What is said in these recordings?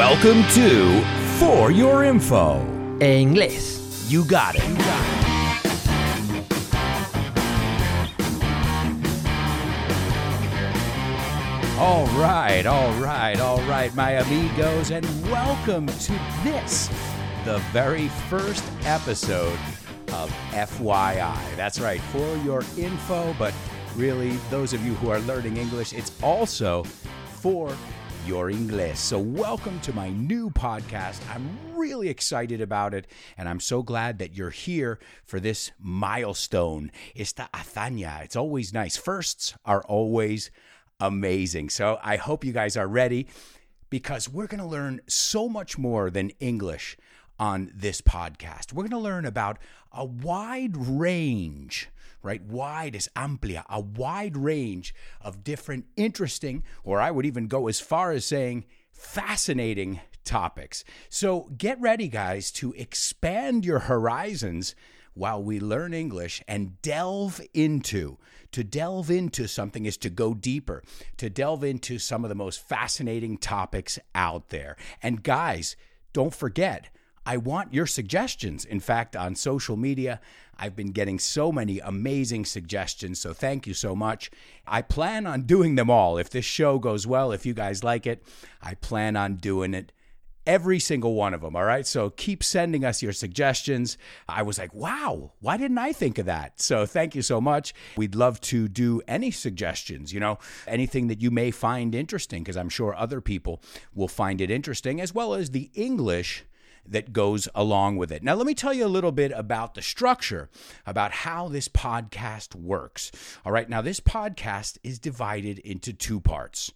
Welcome to For Your Info. En inglés. You got it. All right, all right, all right, my amigos, and welcome to this, the very first episode of FYI. That's right, for your info, but really, those of you who are learning English, it's also for your English. So, welcome to my new podcast. I'm really excited about it, and I'm so glad that you're here for this milestone. Esta hazaña. It's always nice. Firsts are always amazing. So, I hope you guys are ready because we're going to learn so much more than English on this podcast. We're going to learn about a wide range right? Wide is amplia, a wide range of different interesting, or I would even go as far as saying fascinating topics. So get ready, guys, to expand your horizons while we learn English and delve into. To delve into something is to go deeper, to delve into some of the most fascinating topics out there. And guys, don't forget, I want your suggestions. In fact, on social media, I've been getting so many amazing suggestions, so thank you so much. I plan on doing them all. If this show goes well, if you guys like it, I plan on doing it every single one of them. All right. So keep sending us your suggestions. I was like, wow, why didn't I think of that? So thank you so much. We'd love to do any suggestions, you know, anything that you may find interesting, because I'm sure other people will find it interesting, as well as the English that goes along with it. Now, let me tell you a little bit about the structure, about how this podcast works. All right, now this podcast is divided into two parts.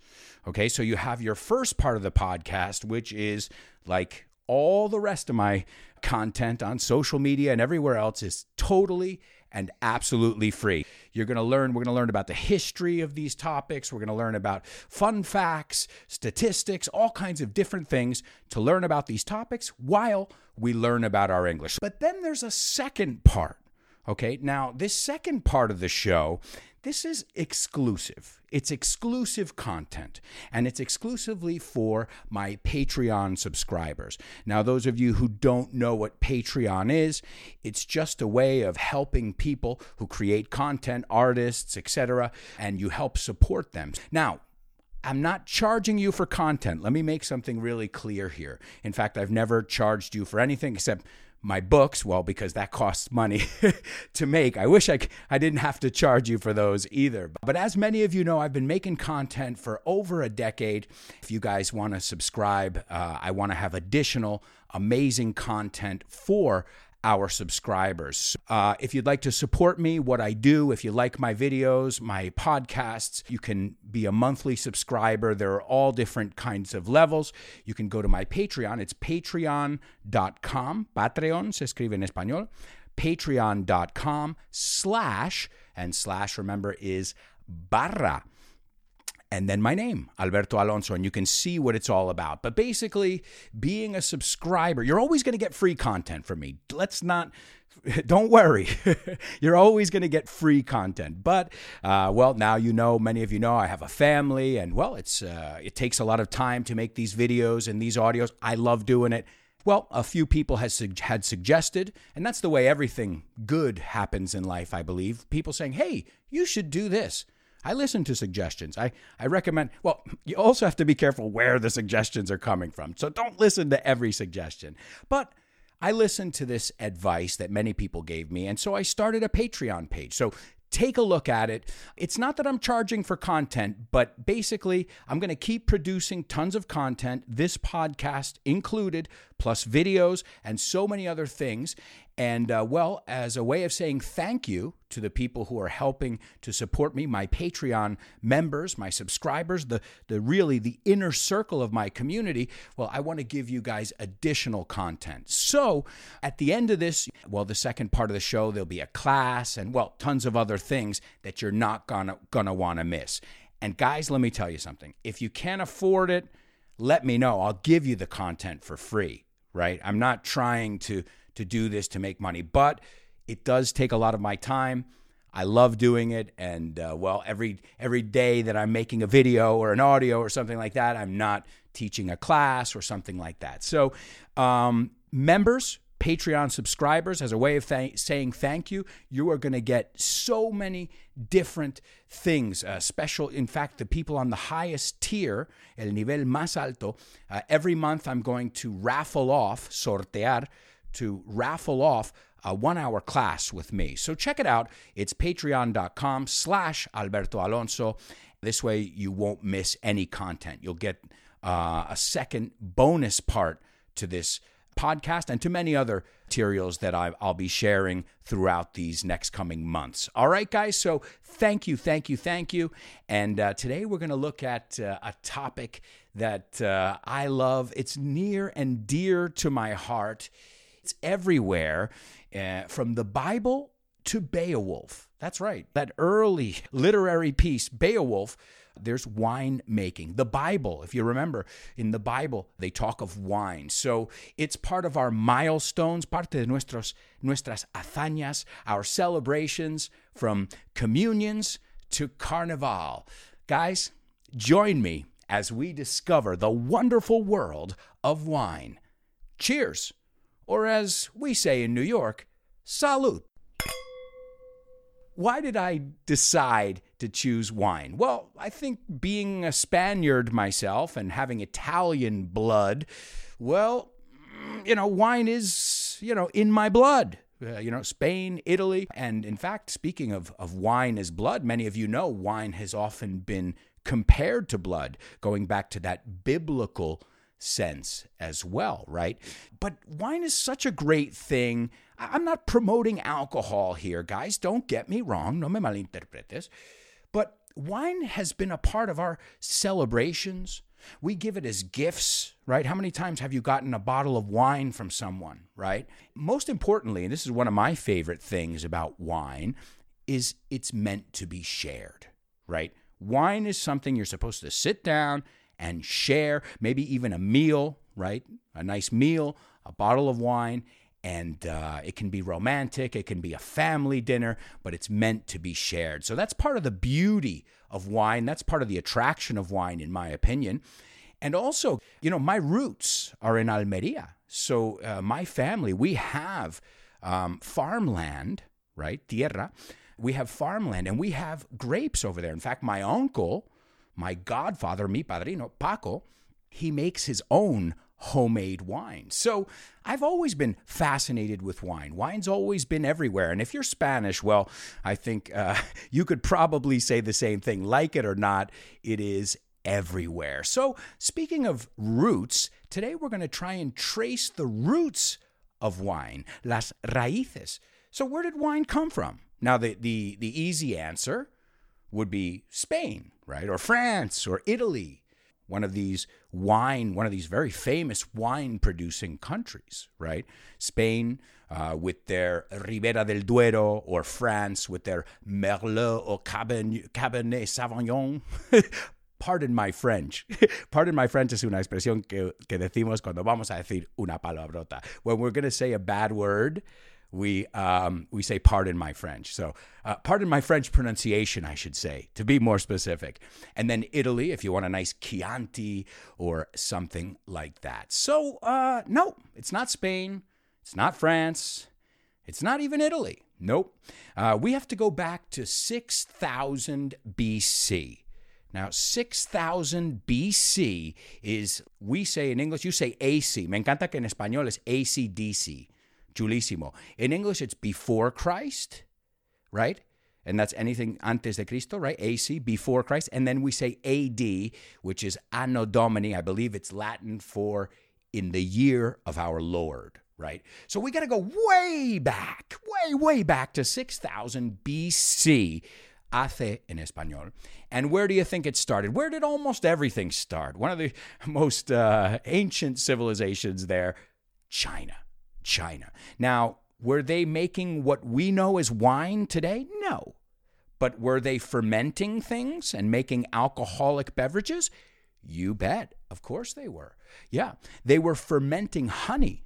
Okay, so you have your first part of the podcast, which is like all the rest of my content on social media and everywhere else is totally and absolutely free. You're going to learn, we're going to learn about the history of these topics. We're going to learn about fun facts, statistics, all kinds of different things to learn about these topics while we learn about our English. But then there's a second part. Okay, now this second part of the show, this is exclusive. It's exclusive content, and it's exclusively for my Patreon subscribers. Now, those of you who don't know what Patreon is, it's just a way of helping people who create content, artists, etc., and you help support them. Now, I'm not charging you for content. Let me make something really clear here. In fact, I've never charged you for anything except my books, well, because that costs money to make. I wish I, I didn't have to charge you for those either. But as many of you know, I've been making content for over a decade. If you guys want to subscribe, uh, I want to have additional amazing content for our subscribers. Uh, if you'd like to support me, what I do, if you like my videos, my podcasts, you can be a monthly subscriber. There are all different kinds of levels. You can go to my Patreon. It's patreon.com. Patreon se escribe en español. Patreon.com slash, and slash, remember, is barra and then my name, Alberto Alonso, and you can see what it's all about. But basically, being a subscriber, you're always going to get free content from me. Let's not don't worry you're always going to get free content but uh, well now you know many of you know i have a family and well it's uh, it takes a lot of time to make these videos and these audios i love doing it well, a few people has had suggested, and that's the way everything good happens in life, I believe. People saying, "Hey, you should do this." I listen to suggestions. I, I recommend, well, you also have to be careful where the suggestions are coming from. So don't listen to every suggestion. But I listened to this advice that many people gave me, and so I started a Patreon page. So take a look at it. It's not that I'm charging for content, but basically, I'm going to keep producing tons of content, this podcast included, plus videos and so many other things. And uh, well, as a way of saying thank you to the people who are helping to support me, my Patreon members, my subscribers, the, the really the inner circle of my community, well, I want to give you guys additional content. So at the end of this, well, the second part of the show, there'll be a class and well, tons of other things that you're not gonna gonna want to miss. And guys, let me tell you something. If you can't afford it, let me know. I'll give you the content for free, right? I'm not trying to to do this to make money, but it does take a lot of my time. I love doing it, and uh, well, every every day that I'm making a video or an audio or something like that, I'm not teaching a class or something like that. So, um, members, Patreon subscribers, as a way of th- saying thank you, you are going to get so many different things. Uh, special, in fact, the people on the highest tier, el nivel más alto, uh, every month I'm going to raffle off, sortear, to raffle off a one hour class with me. So check it out. It's patreon.com slash Alberto Alonso. This way you won't miss any content. You'll get uh, a second bonus part to this podcast and to many other materials that I, will be sharing throughout these next coming months. All right, guys. So thank you, thank you, thank you. And uh, today we're going to look at uh, a topic that uh, I love. It's near and dear to my heart. It's everywhere, uh, from the Bible to Beowulf. That's right. That early literary piece, Beowulf, there's wine making. The Bible, if you remember, in the Bible, they talk of wine. So it's part of our milestones, parte de nuestros, nuestras hazañas, our celebrations from communions to carnival. Guys, join me as we discover the wonderful world of wine. Cheers! Or as we say in New York, salute. Why did I decide to choose wine? Well, I think being a Spaniard myself and having Italian blood, well, you know, wine is, you know, in my blood. Uh, you know, Spain, Italy. And in fact, speaking of, of wine as blood, many of you know wine has often been compared to blood, going back to that biblical sense as well, right? But wine is such a great thing. I'm not promoting alcohol here, guys. Don't get me wrong. No me malinterpretes. But wine has been a part of our celebrations. We give it as gifts, right? How many times have you gotten a bottle of wine from someone, right? Most importantly, and this is one of my favorite things about wine, is it's meant to be shared, right? Wine is something you're supposed to sit down and share, maybe even a meal, right? A nice meal, a bottle of wine, and uh, it can be romantic, it can be a family dinner, but it's meant to be shared. So that's part of the beauty of wine. That's part of the attraction of wine, in my opinion. And also, you know, my roots are in Almeria. So uh, my family, we have um, farmland, right? Tierra. We have farmland and we have grapes over there. In fact, my uncle, my godfather, mi padrino, Paco, he makes his own homemade wine. So I've always been fascinated with wine. Wine's always been everywhere. And if you're Spanish, well, I think uh, you could probably say the same thing. Like it or not, it is everywhere. So speaking of roots, today we're going to try and trace the roots of wine, las raíces. So where did wine come from? Now, the, the, the easy answer would be Spain, right? Or France or Italy, one of these wine, one of these very famous wine producing countries, right? Spain uh, with their Ribera del Duero, or France with their Merlot or Cabernet, Sauvignon. Pardon my French. Pardon my French es una expresión que, que decimos cuando vamos a decir una palabrota. When we're going to say a bad word, we um, we say pardon my French. So uh, pardon my French pronunciation, I should say, to be more specific. And then Italy, if you want a nice Chianti or something like that. So uh, no, it's not Spain. It's not France. It's not even Italy. Nope. Uh, we have to go back to 6000 BC. Now, 6000 BC is, we say in English, you say AC. Me encanta que en español es ACDC. Chulísimo. In English, it's before Christ, right? And that's anything antes de Cristo, right? AC, before Christ. And then we say AD, which is Anno Domini. I believe it's Latin for in the year of our Lord, right? So we got to go way back, way, way back to 6000 BC. Hace in español. And where do you think it started? Where did almost everything start? One of the most uh, ancient civilizations there, China. China. Now, were they making what we know as wine today? No. But were they fermenting things and making alcoholic beverages? You bet. Of course they were. Yeah. They were fermenting honey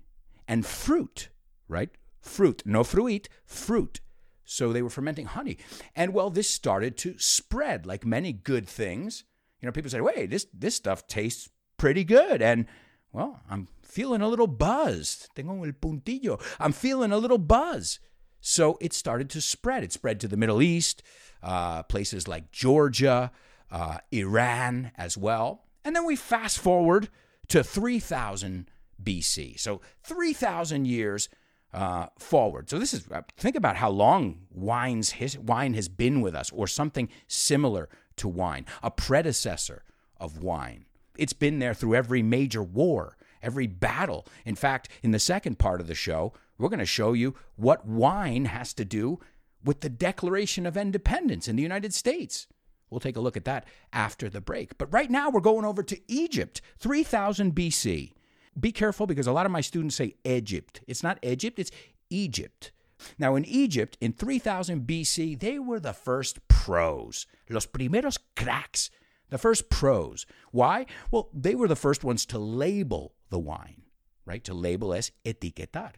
and fruit, right? Fruit, no fruit, fruit. So they were fermenting honey. And well, this started to spread like many good things. You know, people say, wait, this, this stuff tastes pretty good. And well, I'm feeling a little buzzed. Tengo el puntillo. I'm feeling a little buzz. So it started to spread. It spread to the Middle East, uh, places like Georgia, uh, Iran as well. And then we fast forward to 3000 BC. So 3,000 years uh, forward. So this is uh, think about how long wine's his, wine has been with us, or something similar to wine, a predecessor of wine. It's been there through every major war, every battle. In fact, in the second part of the show, we're going to show you what wine has to do with the Declaration of Independence in the United States. We'll take a look at that after the break. But right now, we're going over to Egypt, 3000 BC be careful because a lot of my students say Egypt. It's not Egypt, it's Egypt. Now, in Egypt, in 3000 BC, they were the first pros, los primeros cracks, the first pros. Why? Well, they were the first ones to label the wine, right? To label as etiquetar.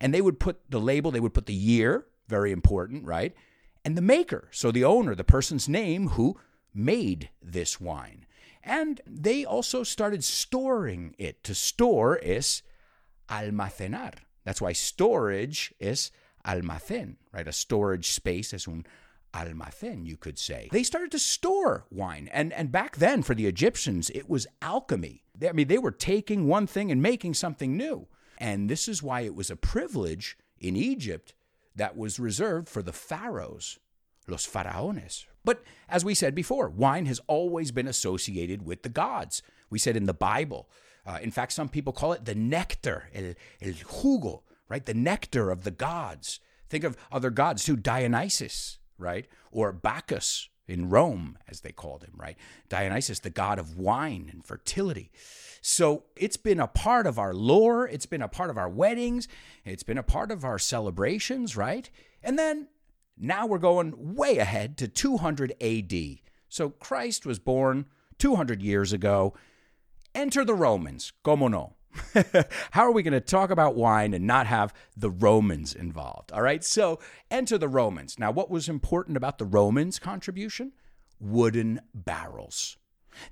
And they would put the label, they would put the year, very important, right? And the maker, so the owner, the person's name who made this wine. And they also started storing it. To store is almacenar. That's why storage is almacén, right? A storage space is un almacén, you could say. They started to store wine. And, and back then, for the Egyptians, it was alchemy. They, I mean, they were taking one thing and making something new. And this is why it was a privilege in Egypt that was reserved for the pharaohs, los faraones, but as we said before, wine has always been associated with the gods. We said in the Bible. Uh, in fact, some people call it the nectar, el, el jugo, right? The nectar of the gods. Think of other gods too, Dionysus, right? Or Bacchus in Rome, as they called him, right? Dionysus, the god of wine and fertility. So it's been a part of our lore. It's been a part of our weddings. It's been a part of our celebrations, right? And then now we're going way ahead to 200 AD. So Christ was born 200 years ago. Enter the Romans. Como no? How are we going to talk about wine and not have the Romans involved? All right, so enter the Romans. Now, what was important about the Romans' contribution? Wooden barrels.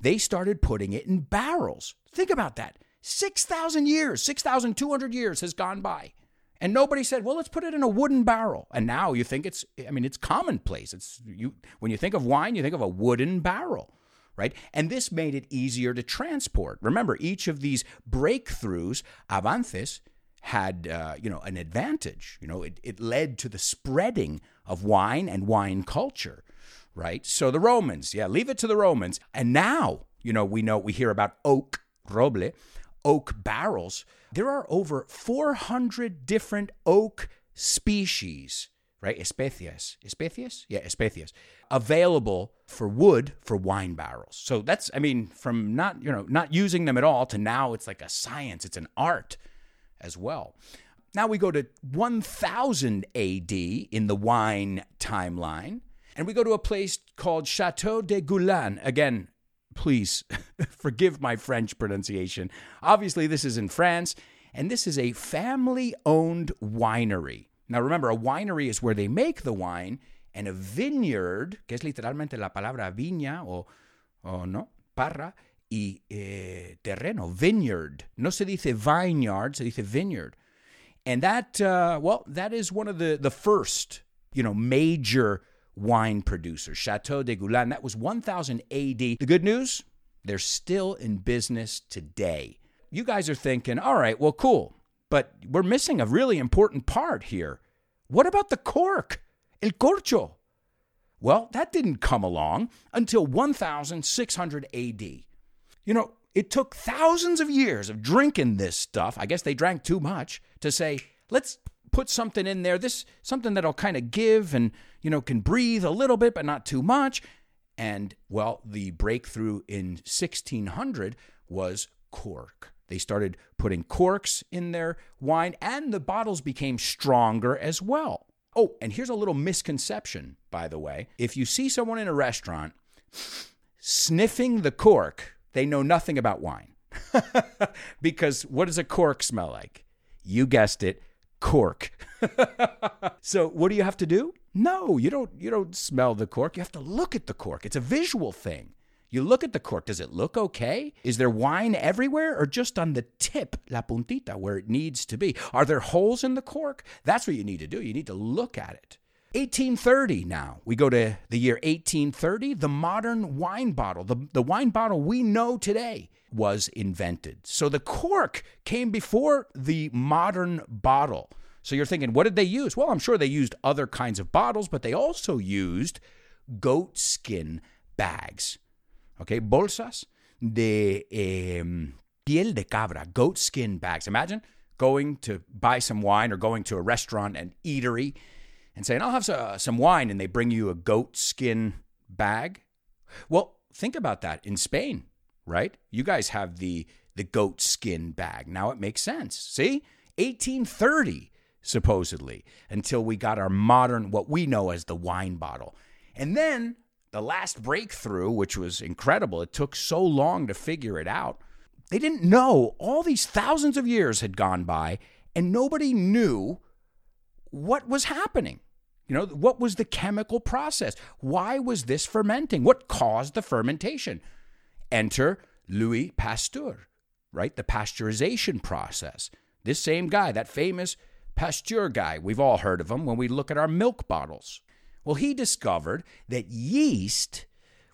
They started putting it in barrels. Think about that. 6,000 years, 6,200 years has gone by. And nobody said, "Well, let's put it in a wooden barrel." And now you think it's I mean, it's commonplace. It's you when you think of wine, you think of a wooden barrel, right? And this made it easier to transport. Remember, each of these breakthroughs, avances, had uh, you know an advantage. You know, it, it led to the spreading of wine and wine culture, right? So the Romans, yeah, leave it to the Romans. And now, you know, we know we hear about oak, roble, oak barrels there are over 400 different oak species, right? Especies. Especies? Yeah, especies. Available for wood for wine barrels. So that's, I mean, from not, you know, not using them at all to now it's like a science, it's an art as well. Now we go to 1000 AD in the wine timeline, and we go to a place called Chateau de Goulaine. Again, please forgive my French pronunciation. Obviously, this is in France, and this is a family owned winery. Now, remember, a winery is where they make the wine, and a vineyard, que es literalmente la palabra viña o, o no, parra, y eh, terreno, vineyard. No se dice vineyard, se dice vineyard. And that, uh, well, that is one of the, the first, you know, major wine producers, Chateau de Goulaine. That was 1000 AD. The good news, they're still in business today. You guys are thinking, all right, well, cool, but we're missing a really important part here. What about the cork? El corcho. Well, that didn't come along until 1600 AD. You know, it took thousands of years of drinking this stuff. I guess they drank too much to say, let's put something in there, this something that'll kind of give and, you know, can breathe a little bit, but not too much. And well, the breakthrough in 1600 was cork. They started putting corks in their wine, and the bottles became stronger as well. Oh, and here's a little misconception, by the way. If you see someone in a restaurant sniffing the cork, they know nothing about wine. because what does a cork smell like? You guessed it cork. so what do you have to do? No, you don't you don't smell the cork. You have to look at the cork. It's a visual thing. You look at the cork. Does it look okay? Is there wine everywhere or just on the tip, la puntita, where it needs to be? Are there holes in the cork? That's what you need to do. You need to look at it. 1830 now. We go to the year 1830. The modern wine bottle, the, the wine bottle we know today, was invented. So the cork came before the modern bottle. So you're thinking, what did they use? Well, I'm sure they used other kinds of bottles, but they also used goat skin bags. Okay, bolsas de eh, piel de cabra, goat skin bags. Imagine going to buy some wine or going to a restaurant and eatery and saying, I'll have uh, some wine, and they bring you a goat skin bag. Well, think about that in Spain, right? You guys have the the goat skin bag. Now it makes sense. See? 1830 supposedly until we got our modern what we know as the wine bottle. And then the last breakthrough, which was incredible, it took so long to figure it out. They didn't know all these thousands of years had gone by and nobody knew what was happening. You know, what was the chemical process? Why was this fermenting? What caused the fermentation? Enter Louis Pasteur, right? The pasteurization process. This same guy, that famous Pasteur guy, we've all heard of him when we look at our milk bottles. Well, he discovered that yeast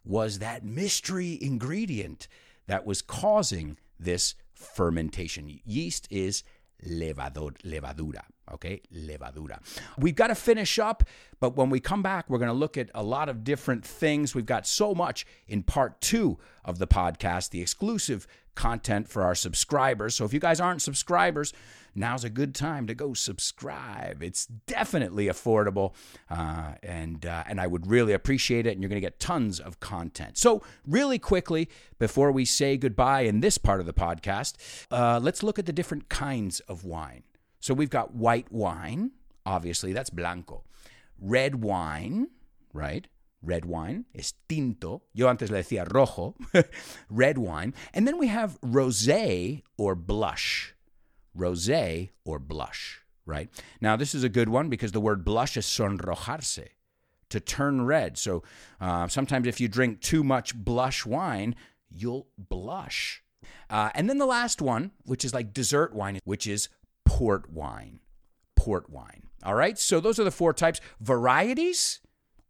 was that mystery ingredient that was causing this fermentation. Yeast is levadura. Okay, levadura. We've got to finish up, but when we come back, we're going to look at a lot of different things. We've got so much in part two of the podcast, the exclusive content for our subscribers. So if you guys aren't subscribers, now's a good time to go subscribe. It's definitely affordable, uh, and uh, and I would really appreciate it. And you're going to get tons of content. So really quickly before we say goodbye in this part of the podcast, uh, let's look at the different kinds of wine. So we've got white wine, obviously, that's blanco. Red wine, right? Red wine is tinto. Yo antes le decía rojo, red wine. And then we have rosé or blush. Rosé or blush, right? Now, this is a good one because the word blush is sonrojarse, to turn red. So uh, sometimes if you drink too much blush wine, you'll blush. Uh, and then the last one, which is like dessert wine, which is port wine. Port wine. All right. So those are the four types. Varieties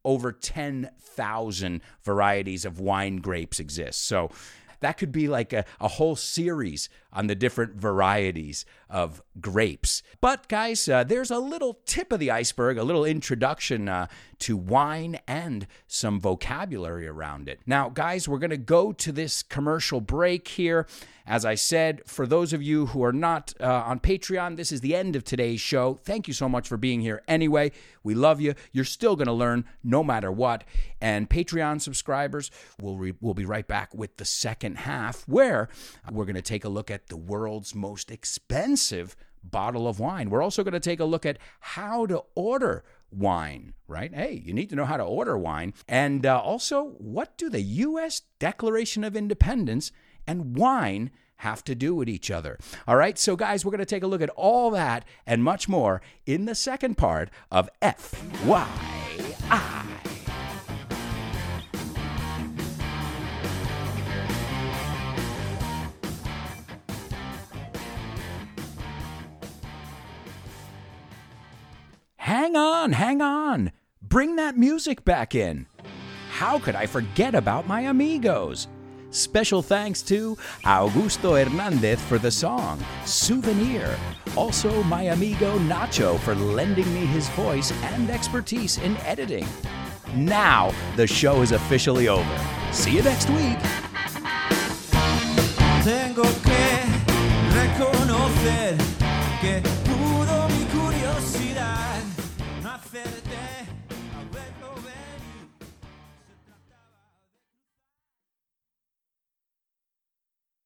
over 10,000 varieties of wine grapes exist. So that could be like a, a whole series on the different varieties of grapes. But, guys, uh, there's a little tip of the iceberg, a little introduction uh, to wine and some vocabulary around it. Now, guys, we're going to go to this commercial break here. As I said, for those of you who are not uh, on Patreon, this is the end of today's show. Thank you so much for being here anyway. We love you. You're still going to learn no matter what. And Patreon subscribers, we'll, re- we'll be right back with the second half where we're going to take a look at the world's most expensive bottle of wine. We're also going to take a look at how to order wine, right? Hey, you need to know how to order wine. And uh, also, what do the U.S. Declaration of Independence and wine have to do with each other. All right, so guys, we're going to take a look at all that and much more in the second part of FYI. Hang on, hang on. Bring that music back in. How could I forget about my amigos? Special thanks to Augusto Hernandez for the song Souvenir. Also, my amigo Nacho for lending me his voice and expertise in editing. Now, the show is officially over. See you next week. Tengo que reconocer que